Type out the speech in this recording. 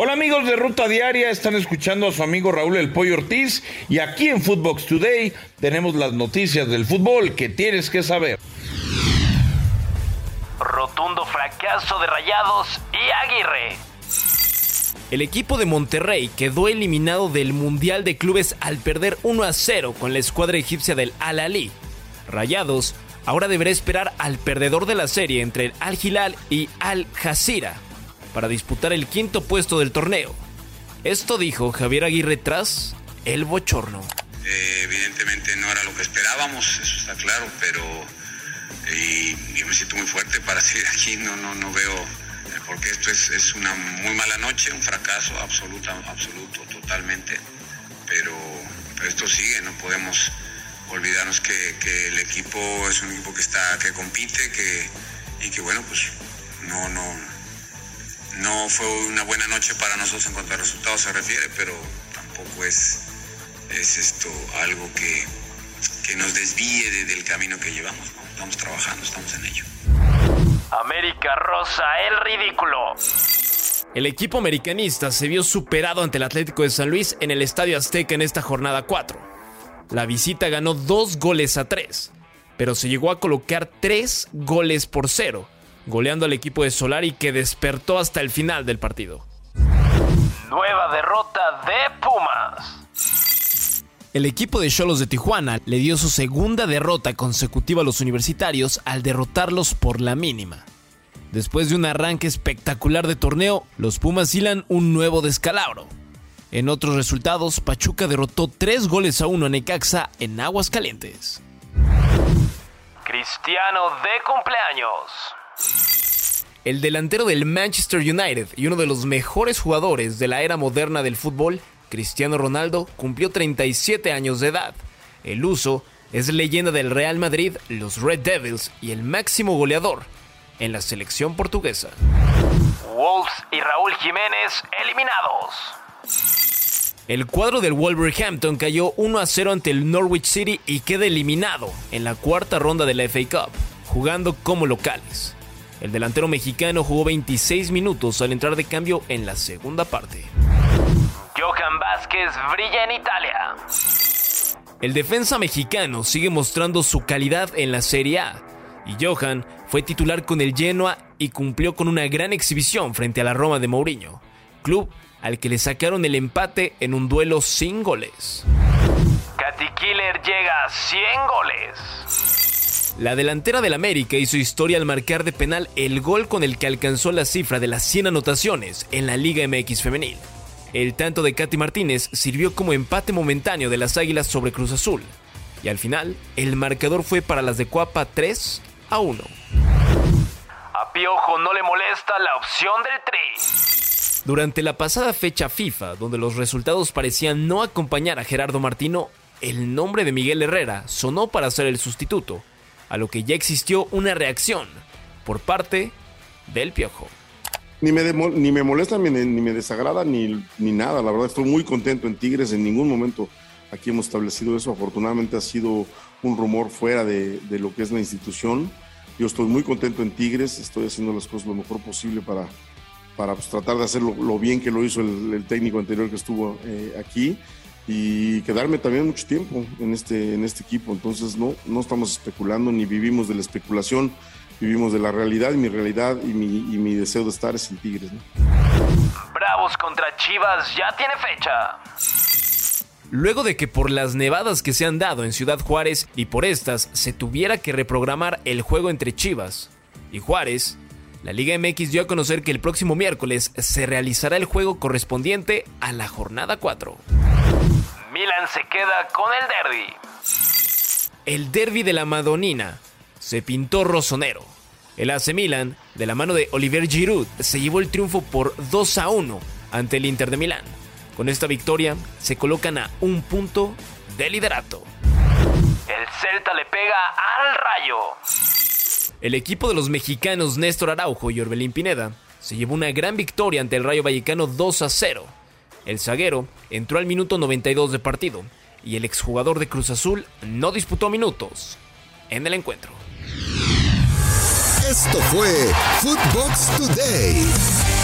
Hola amigos de Ruta Diaria, están escuchando a su amigo Raúl El Pollo Ortiz y aquí en Footbox Today tenemos las noticias del fútbol que tienes que saber. Rotundo fracaso de Rayados y Aguirre. El equipo de Monterrey quedó eliminado del Mundial de Clubes al perder 1 a 0 con la escuadra egipcia del Al Ali. Rayados ahora deberá esperar al perdedor de la serie entre el Al Hilal y Al Jazeera para disputar el quinto puesto del torneo. Esto dijo Javier Aguirre tras el bochorno. Eh, evidentemente no era lo que esperábamos, eso está claro, pero y, yo me siento muy fuerte para seguir aquí, no, no, no veo, eh, porque esto es, es una muy mala noche, un fracaso absoluto, absoluto, totalmente, pero, pero esto sigue, no podemos olvidarnos que, que, el equipo es un equipo que está, que compite, que, y que bueno, pues no, no, no fue una buena noche para nosotros en cuanto a resultados se refiere, pero tampoco es, es esto algo que, que nos desvíe de, del camino que llevamos. ¿no? Estamos trabajando, estamos en ello. América Rosa, el ridículo. El equipo americanista se vio superado ante el Atlético de San Luis en el Estadio Azteca en esta jornada 4. La visita ganó dos goles a tres, pero se llegó a colocar tres goles por cero goleando al equipo de Solari que despertó hasta el final del partido. Nueva derrota de Pumas. El equipo de Cholos de Tijuana le dio su segunda derrota consecutiva a los universitarios al derrotarlos por la mínima. Después de un arranque espectacular de torneo, los Pumas hilan un nuevo descalabro. En otros resultados, Pachuca derrotó 3 goles a 1 a Necaxa en Aguas Calientes. Cristiano de cumpleaños. El delantero del Manchester United y uno de los mejores jugadores de la era moderna del fútbol, Cristiano Ronaldo, cumplió 37 años de edad. El uso es leyenda del Real Madrid, los Red Devils y el máximo goleador en la selección portuguesa. Wolves y Raúl Jiménez eliminados. El cuadro del Wolverhampton cayó 1 a 0 ante el Norwich City y queda eliminado en la cuarta ronda de la FA Cup, jugando como locales. El delantero mexicano jugó 26 minutos al entrar de cambio en la segunda parte. Johan Vázquez brilla en Italia. El defensa mexicano sigue mostrando su calidad en la Serie A y Johan fue titular con el Genoa y cumplió con una gran exhibición frente a la Roma de Mourinho, club al que le sacaron el empate en un duelo sin goles. Katy Killer llega a 100 goles. La delantera del América hizo historia al marcar de penal el gol con el que alcanzó la cifra de las 100 anotaciones en la Liga MX femenil. El tanto de Katy Martínez sirvió como empate momentáneo de las Águilas sobre Cruz Azul. Y al final, el marcador fue para las de Cuapa 3 a 1. A Piojo no le molesta la opción del Tri. Durante la pasada fecha FIFA, donde los resultados parecían no acompañar a Gerardo Martino, el nombre de Miguel Herrera sonó para ser el sustituto, a lo que ya existió una reacción por parte del Piojo. Ni me, ni me molesta, ni, me desagrada, ni, ni nada. La verdad, estoy muy contento en Tigres. En ningún momento aquí hemos establecido eso. Afortunadamente ha sido un rumor fuera de, de lo que es la institución. Yo estoy muy contento en Tigres. Estoy haciendo las cosas lo mejor posible para, para pues, tratar de hacerlo lo bien que lo hizo el, el técnico anterior que estuvo eh, aquí y quedarme también mucho tiempo en este, en este equipo. Entonces, no, no estamos especulando ni vivimos de la especulación, vivimos de la realidad y mi realidad y mi, y mi deseo de estar es en Tigres. ¿no? Bravos contra Chivas ya tiene fecha. Luego de que por las nevadas que se han dado en Ciudad Juárez y por estas se tuviera que reprogramar el juego entre Chivas y Juárez, la Liga MX dio a conocer que el próximo miércoles se realizará el juego correspondiente a la jornada 4. Milan se queda con el derby. El derby de la Madonina se pintó rosonero. El AC Milan, de la mano de Oliver Giroud, se llevó el triunfo por 2 a 1 ante el Inter de Milán. Con esta victoria se colocan a un punto de liderato. El Celta le pega al rayo. El equipo de los mexicanos Néstor Araujo y Orbelín Pineda se llevó una gran victoria ante el Rayo Vallecano 2 a 0. El zaguero entró al minuto 92 de partido y el exjugador de Cruz Azul no disputó minutos en el encuentro. Esto fue Footbox Today.